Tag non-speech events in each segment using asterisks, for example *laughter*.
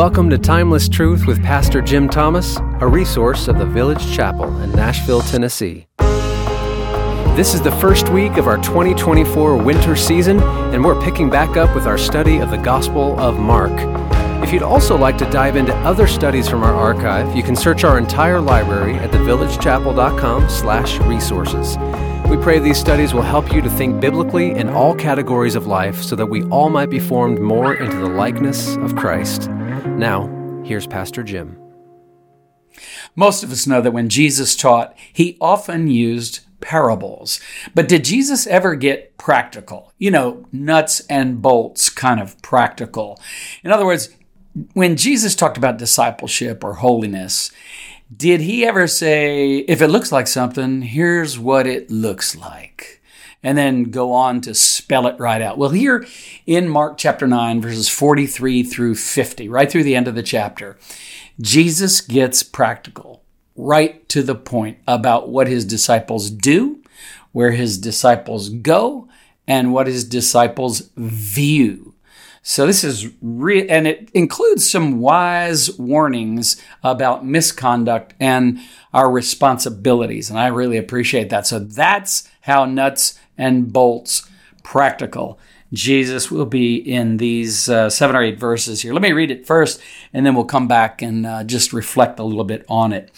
Welcome to Timeless Truth with Pastor Jim Thomas, a resource of the Village Chapel in Nashville, Tennessee. This is the first week of our 2024 winter season, and we're picking back up with our study of the Gospel of Mark. If you'd also like to dive into other studies from our archive, you can search our entire library at thevillagechapel.com/resources. We pray these studies will help you to think biblically in all categories of life so that we all might be formed more into the likeness of Christ. Now, here's Pastor Jim. Most of us know that when Jesus taught, he often used parables. But did Jesus ever get practical? You know, nuts and bolts kind of practical. In other words, when Jesus talked about discipleship or holiness, did he ever say, if it looks like something, here's what it looks like? And then go on to spell it right out. Well, here in Mark chapter 9, verses 43 through 50, right through the end of the chapter, Jesus gets practical, right to the point about what his disciples do, where his disciples go, and what his disciples view. So this is real, and it includes some wise warnings about misconduct and our responsibilities. And I really appreciate that. So that's how nuts and bolts practical Jesus will be in these uh, seven or eight verses here. Let me read it first, and then we'll come back and uh, just reflect a little bit on it.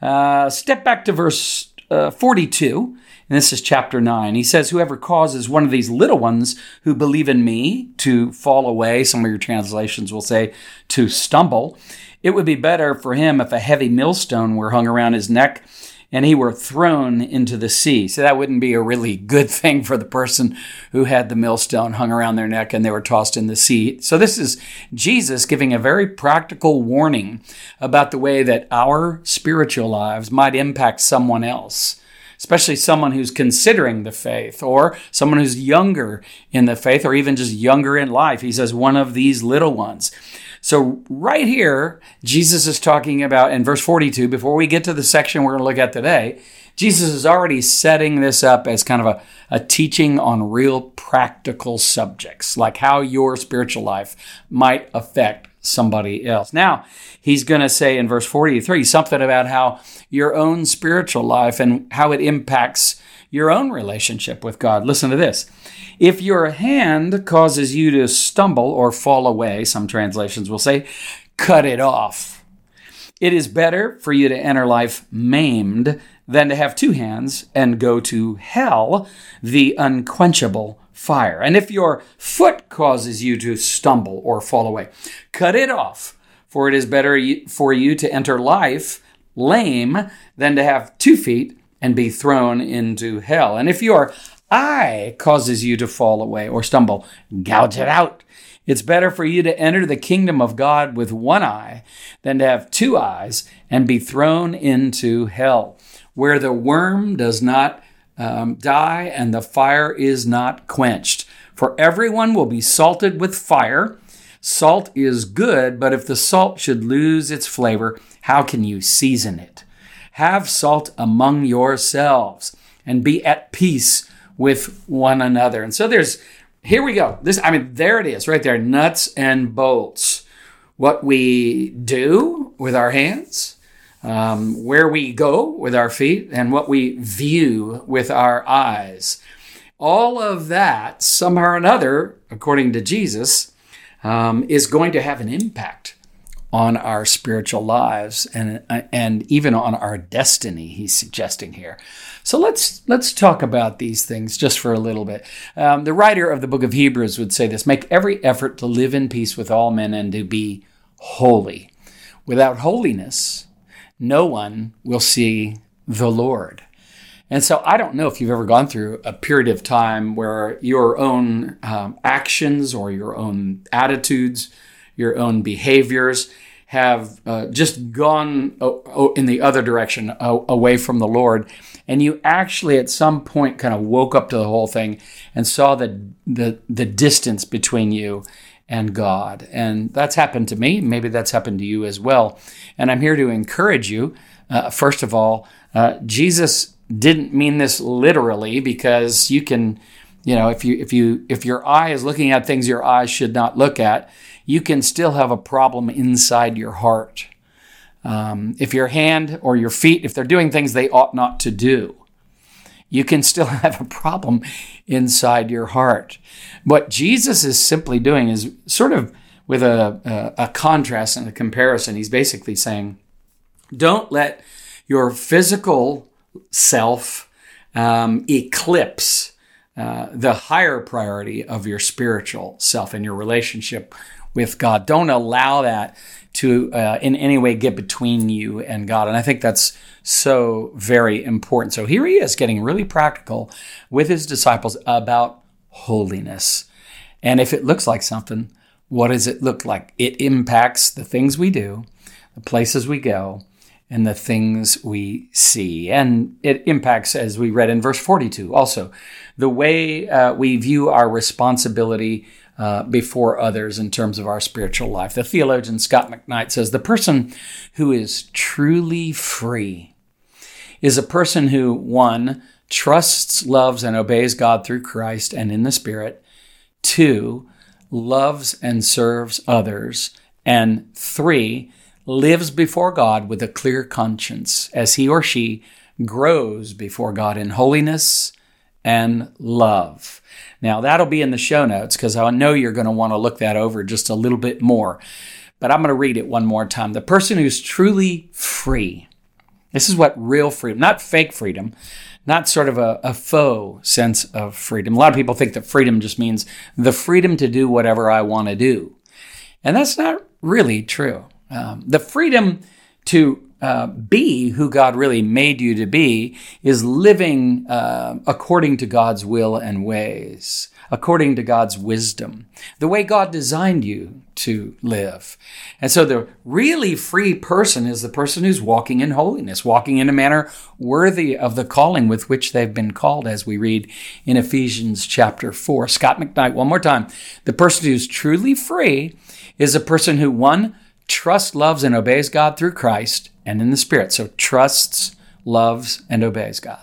Uh, step back to verse uh, 42. And this is chapter 9. He says, Whoever causes one of these little ones who believe in me to fall away, some of your translations will say to stumble, it would be better for him if a heavy millstone were hung around his neck and he were thrown into the sea. So that wouldn't be a really good *laughs* thing for the person who had the millstone hung around their neck and they were tossed in the sea. So this is Jesus giving a very practical warning about the way that our spiritual lives might impact someone else especially someone who's considering the faith or someone who's younger in the faith or even just younger in life. He says, one of these little ones. So, right here, Jesus is talking about in verse 42, before we get to the section we're going to look at today, Jesus is already setting this up as kind of a, a teaching on real practical subjects, like how your spiritual life might affect somebody else. Now, he's going to say in verse 43 something about how your own spiritual life and how it impacts your own relationship with God. Listen to this. If your hand causes you to stumble or fall away, some translations will say, cut it off. It is better for you to enter life maimed than to have two hands and go to hell, the unquenchable fire. And if your foot causes you to stumble or fall away, cut it off, for it is better for you to enter life lame than to have two feet and be thrown into hell. And if your eye causes you to fall away or stumble, gouge it out. It's better for you to enter the kingdom of God with one eye than to have two eyes and be thrown into hell, where the worm does not um, die and the fire is not quenched. For everyone will be salted with fire. Salt is good, but if the salt should lose its flavor, how can you season it? Have salt among yourselves and be at peace with one another. And so there's, here we go. This, I mean, there it is right there nuts and bolts. What we do with our hands, um, where we go with our feet, and what we view with our eyes. All of that, somehow or another, according to Jesus, um, is going to have an impact on our spiritual lives and and even on our destiny he's suggesting here. So let's let's talk about these things just for a little bit. Um, the writer of the book of hebrews would say this make every effort to live in peace with all men and to be holy. Without holiness no one will see the Lord. And so I don't know if you've ever gone through a period of time where your own um, actions or your own attitudes, your own behaviors have uh, just gone in the other direction, away from the Lord. And you actually, at some point, kind of woke up to the whole thing and saw the, the, the distance between you and God. And that's happened to me. Maybe that's happened to you as well. And I'm here to encourage you. Uh, first of all, uh, Jesus didn't mean this literally because you can you know, if you if you if your eye is looking at things your eyes should not look at, you can still have a problem inside your heart. Um, if your hand or your feet, if they're doing things they ought not to do, you can still *laughs* have a problem inside your heart. What Jesus is simply doing is sort of with a, a, a contrast and a comparison. He's basically saying, don't let your physical self um, eclipse uh, the higher priority of your spiritual self and your relationship with God. Don't allow that to uh, in any way get between you and God. And I think that's so very important. So here he is getting really practical with his disciples about holiness. And if it looks like something, what does it look like? It impacts the things we do, the places we go, and the things we see. And it impacts, as we read in verse 42, also the way uh, we view our responsibility uh, before others in terms of our spiritual life. The theologian Scot McKnight says the person who is truly free is a person who, one, trusts, loves, and obeys God through Christ and in the Spirit, two, loves and serves others, and three, lives before God with a clear conscience as he or she grows before God in holiness and love. Now, that'll be in the show notes because I know you're going to want to look that over just a little bit more. But I'm going to read it one more time. The person who's truly free. This is what real freedom, not fake freedom, not sort of a, a, faux sense of freedom. A lot of people think that freedom just means the freedom to do whatever I want to do. And that's not really true. Um, the freedom to uh, be who God really made you to be is living uh, according to God's will and ways, according to God's wisdom, the way God designed you to live. And so the really free person is the person who's walking in holiness, walking in a manner worthy of the calling with which they've been called, as we read in Ephesians chapter 4. Scot McKnight, one more time. The person who's truly free is a person who, one, trusts, loves, and obeys God through Christ and in the Spirit. So trusts, loves, and obeys God.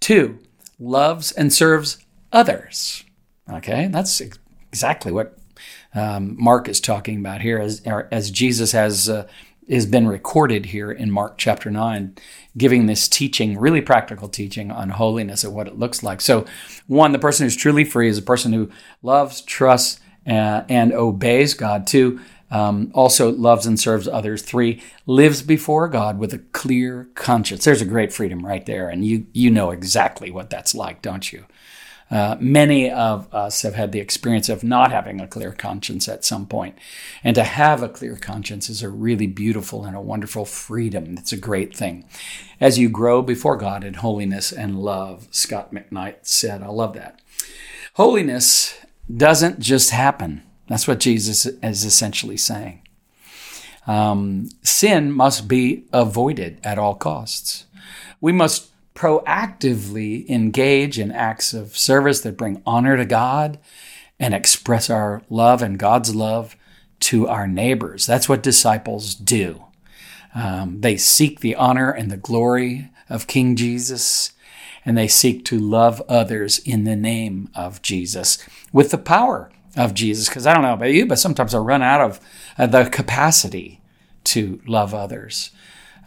Two, loves and serves others. Okay, that's exactly what um, Mark is talking about here, as, as Jesus has uh, has been recorded here in Mark chapter nine, giving this teaching, really practical teaching on holiness and what it looks like. So, one, the person who's truly free is a person who loves, trusts, uh, and obeys God. Two, um, also loves and serves others. Three, lives before God with a clear conscience. There's a great freedom right there, and you you know exactly what that's like, don't you? Uh, many of us have had the experience of not having a clear conscience at some. And to have a clear conscience is a really beautiful and a wonderful freedom. It's a great thing. As you grow before God in holiness and love, Scot McKnight said, I love that. Holiness doesn't just happen. That's what Jesus is essentially saying. Um, sin must be avoided at all costs. We must proactively engage in acts of service that bring honor to God and express our love and God's love to our neighbors. That's what disciples do. Um, they seek the honor and the glory of King Jesus, and they seek to love others in the name of Jesus with the power of Jesus. Because I don't know about you, but sometimes I run out of uh, the capacity to love others.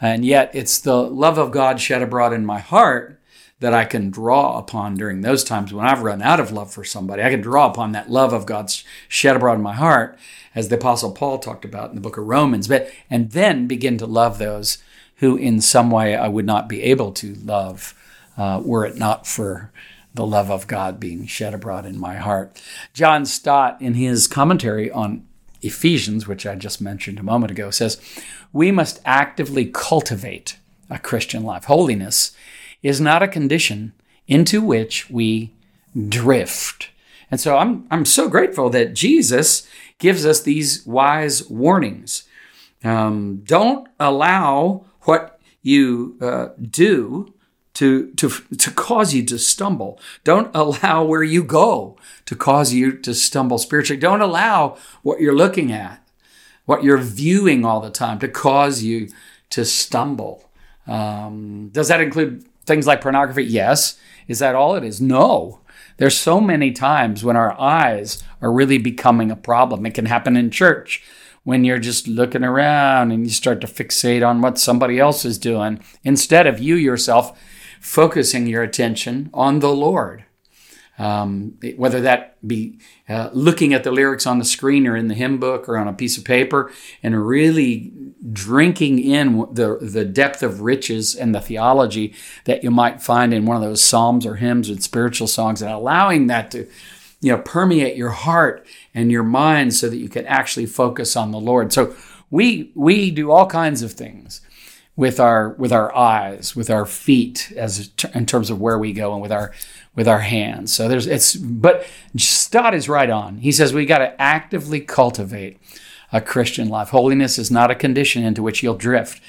And yet it's the love of God shed abroad in my heart that I can draw upon during those times when I've run out of love for somebody. I can draw upon that love of God shed abroad in my heart, as the Apostle Paul talked about in the book of Romans, but and then begin to love those who in some way I would not be able to love uh, were it not for the love of God being shed abroad in my heart. John Stott, in his commentary on Ephesians, which I just mentioned a moment ago, says, We must actively cultivate a Christian life. Holiness is not a condition into which we drift. And so I'm, I'm so grateful that Jesus gives us these wise warnings. Um, don't allow what you uh, do to, to, to cause you to stumble. Don't allow where you go to cause you to stumble spiritually. Don't allow what you're looking at, what you're viewing all the time to cause you to stumble. Um, does that include things like pornography? Yes. Is that all it is? No. There's so many times when our eyes are really becoming a problem. It can happen in church when you're just looking around and you start to fixate on what somebody else is doing instead of you yourself focusing your attention on the Lord. Um, whether that be uh, looking at the lyrics on the screen or in the hymn book or on a piece of paper and really drinking in the, the depth of riches and the theology that you might find in one of those psalms or hymns and spiritual songs and allowing that to you know permeate your heart and your mind so that you can actually focus on the Lord. So we we do all kinds of things with our with our eyes, with our feet, as in terms of where we go, and with our with our hands. So there's it's but Stott is right on. He says we got to actively cultivate a Christian life. Holiness is not a condition into which you'll drift,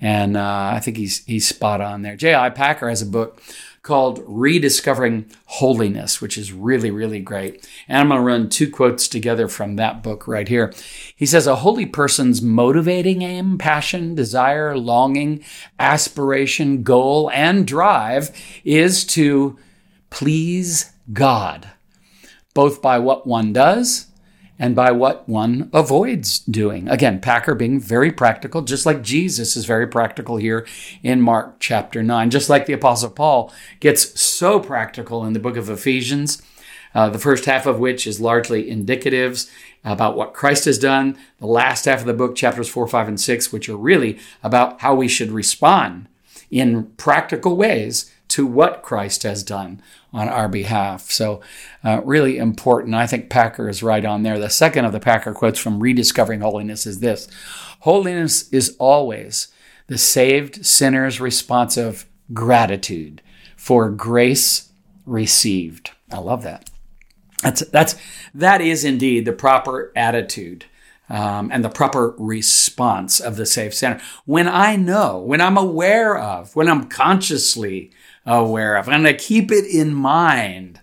and uh, I think he's he's spot on there. J.I. Packer has a book called Rediscovering Holiness, which is really, really great. And I'm going to run two quotes together from that book right here. He says, A holy person's motivating aim, passion, desire, longing, aspiration, goal, and drive is to please God, both by what one does and by what one avoids doing. Again, Packer being very practical, just like Jesus is very practical here in Mark chapter 9, just like the Apostle Paul gets so practical in the book of Ephesians. Uh, the first half of which is largely indicatives about what Christ has done. The last half of the book, chapters 4, 5, and 6, which are really about how we should respond in practical ways to what Christ has done on our behalf. So, uh, really important. I think Packer is right on there. The second of the Packer quotes from Rediscovering Holiness is this Holiness is always the saved sinner's response of gratitude for grace received. I love that. That's, that's, that is indeed the proper attitude. Um, and the proper response of the saved sinner. When I know, when I'm aware of, when I'm consciously aware of. I'm going to keep it in mind.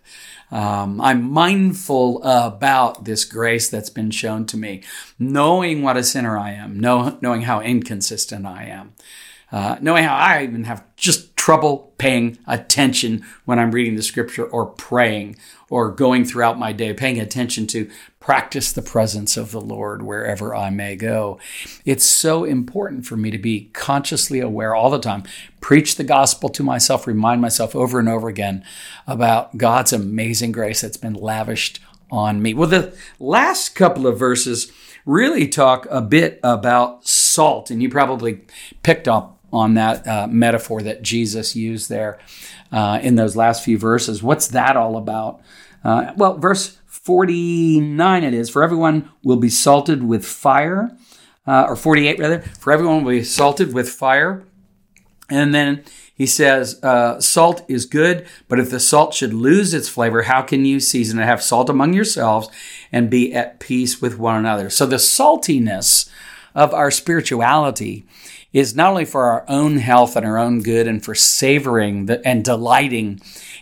Um, I'm mindful about this grace that's been shown to me, knowing what a sinner I am, know, knowing how inconsistent I am, uh, knowing how I even have just trouble paying attention when I'm reading the scripture or praying or going throughout my day, paying attention to practice the presence of the Lord wherever I may go. It's so important for me to be consciously aware all the time, preach the gospel to myself, remind myself over and over again about God's amazing grace that's been lavished on me. Well, the last couple of verses really talk a bit about salt, and you probably picked up on that uh, metaphor that Jesus used there uh, in those last few verses. What's that all about? Uh, well, verse 49 it is, for everyone will be salted with fire, uh, or 48 rather, for everyone will be salted with fire. And then he says, uh, salt is good, but if the salt should lose its flavor, how can you season it? Have salt among yourselves and be at peace with one another. So the saltiness of our spirituality is not only for our own health and our own good and for savoring the, and delighting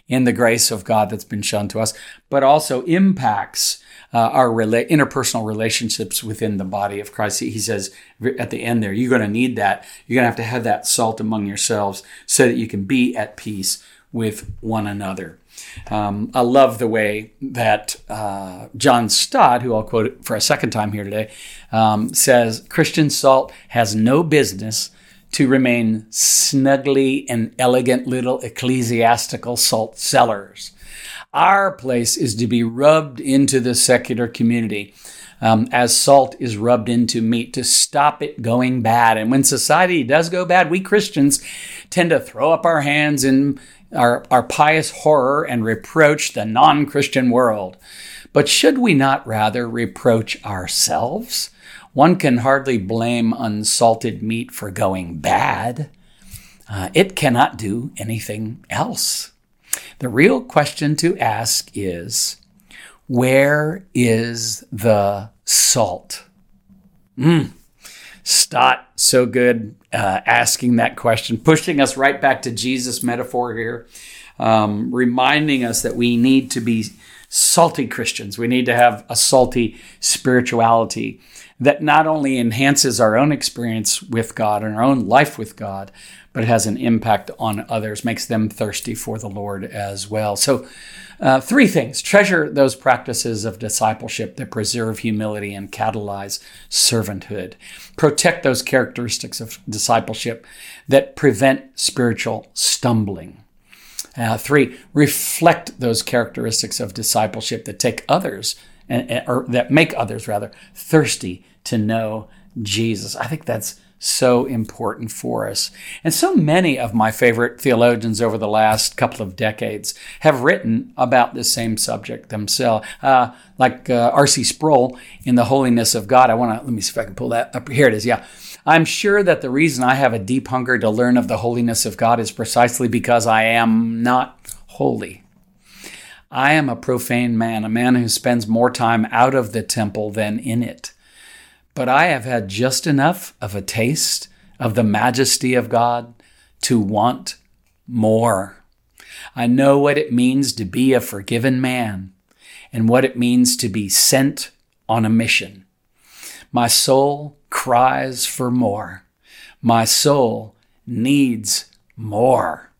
in the grace of God that's been shown to us, but also impacts uh, our rela- interpersonal relationships within the body of Christ. He, says at the end there, you're going to need that. You're going to have to have that salt among yourselves so that you can be at peace with one another. Um, I love the way that uh, John Stott, who I'll quote for a second time here today, um, says Christian salt has no business to remain snugly in elegant little ecclesiastical salt cellars. Our place is to be rubbed into the secular community. Um, as salt is rubbed into meat to stop it going bad. And when society does go bad, we Christians tend to throw up our hands in, our, our pious horror and reproach the non Christian world. But should we not rather reproach ourselves? One can hardly blame unsalted meat for going bad. Uh, it cannot do anything else. The real question to ask is where is the salt? Mm. Stott, so good uh, asking that question, pushing us right back to Jesus' metaphor here, um, reminding us that we need to be salty Christians. We need to have a salty spirituality that not only enhances our own experience with God and our own life with God, but it has an impact on others, makes them thirsty for the Lord as well. So, Uh, three things treasure those practices of discipleship that preserve humility and catalyze servanthood. Protect those characteristics of discipleship that prevent spiritual stumbling. Uh, three, reflect those characteristics of discipleship that take others, or that make others rather, thirsty to know Jesus. I think that's so important for us. And so many of my favorite theologians over the last couple of decades have written about this same subject themselves. Uh, like uh, R.C. Sproul in The Holiness of God. I want to, let me see if I can pull that up. Here it is. Yeah. I'm sure that the reason I have a deep hunger to learn of the holiness of God is precisely because I am not holy. I am a profane man, a man who spends more time out of the temple than in it but I have had just enough of a taste of the majesty of God to want more. I know what it means to be a forgiven man and what it means to be sent on a mission. My soul cries for more. My soul needs more.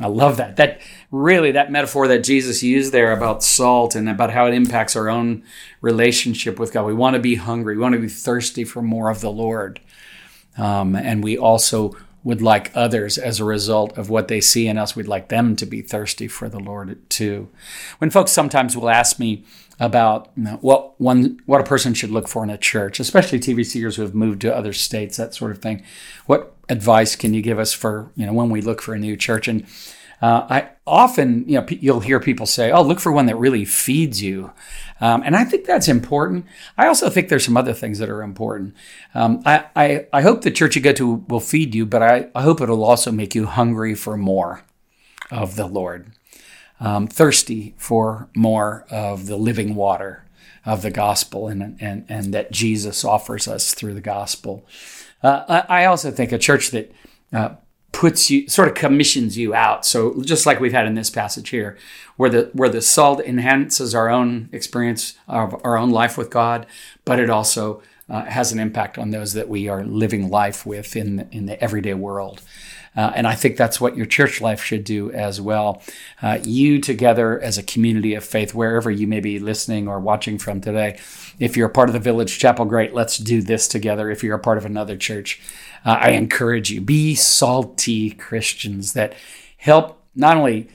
I love that. That really that metaphor that Jesus used there about salt and about how it impacts our own relationship with God. We want to be hungry. We want to be thirsty for more of the Lord, um, and we also would like others as a result of what they see in us. We'd like them to be thirsty for the Lord too. When folks sometimes will ask me about you know, what one what a person should look for in a church, especially TVCers who have moved to other states, that sort of thing. What advice can you give us for you know when we look for a new church? And uh, I often, you know, you'll hear people say, "Oh, look for one that really feeds you," um, and I think that's important. I also think there's some other things that are important. Um, I, I, I hope the church you go to will feed you, but I, I hope it'll also make you hungry for more of the Lord, um, thirsty for more of the living water of the gospel, and and and that Jesus offers us through the gospel. Uh, I also think a church that uh, puts you sort of commissions you out. So just like we've had in this passage here, where the where the salt enhances our own experience of our own life with God, but it also uh, has an impact on those that we are living life with in the, in the everyday world. Uh, and I think that's what your church life should do as well. Uh, you together as a community of faith, wherever you may be listening or watching from today. If you're a part of the Village Chapel, great, let's do this together. If you're a part of another church, uh, I encourage you be salty Christians that help not only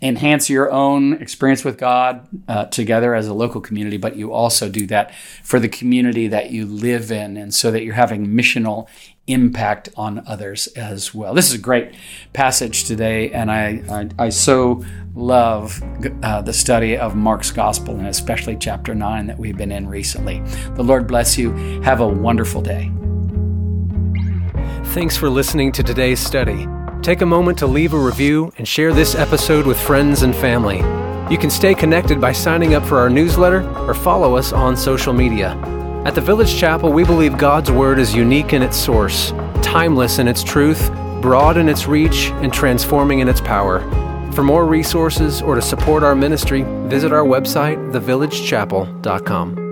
enhance your own experience with God uh, together as a local community, but you also do that for the community that you live in, and so that you're having missional impact on others as well. This is a great passage today, and I, I, I so love uh, the study of Mark's Gospel, and especially chapter 9 that we've been in recently. The Lord bless you. Have a wonderful day. Thanks for listening to today's study. Take a moment to leave a review and share this episode with friends and family. You can stay connected by signing up for our newsletter or follow us on social media. At the Village Chapel, we believe God's Word is unique in its source, timeless in its truth, broad in its reach, and transforming in its power. For more resources or to support our ministry, visit our website, thevillagechapel.com.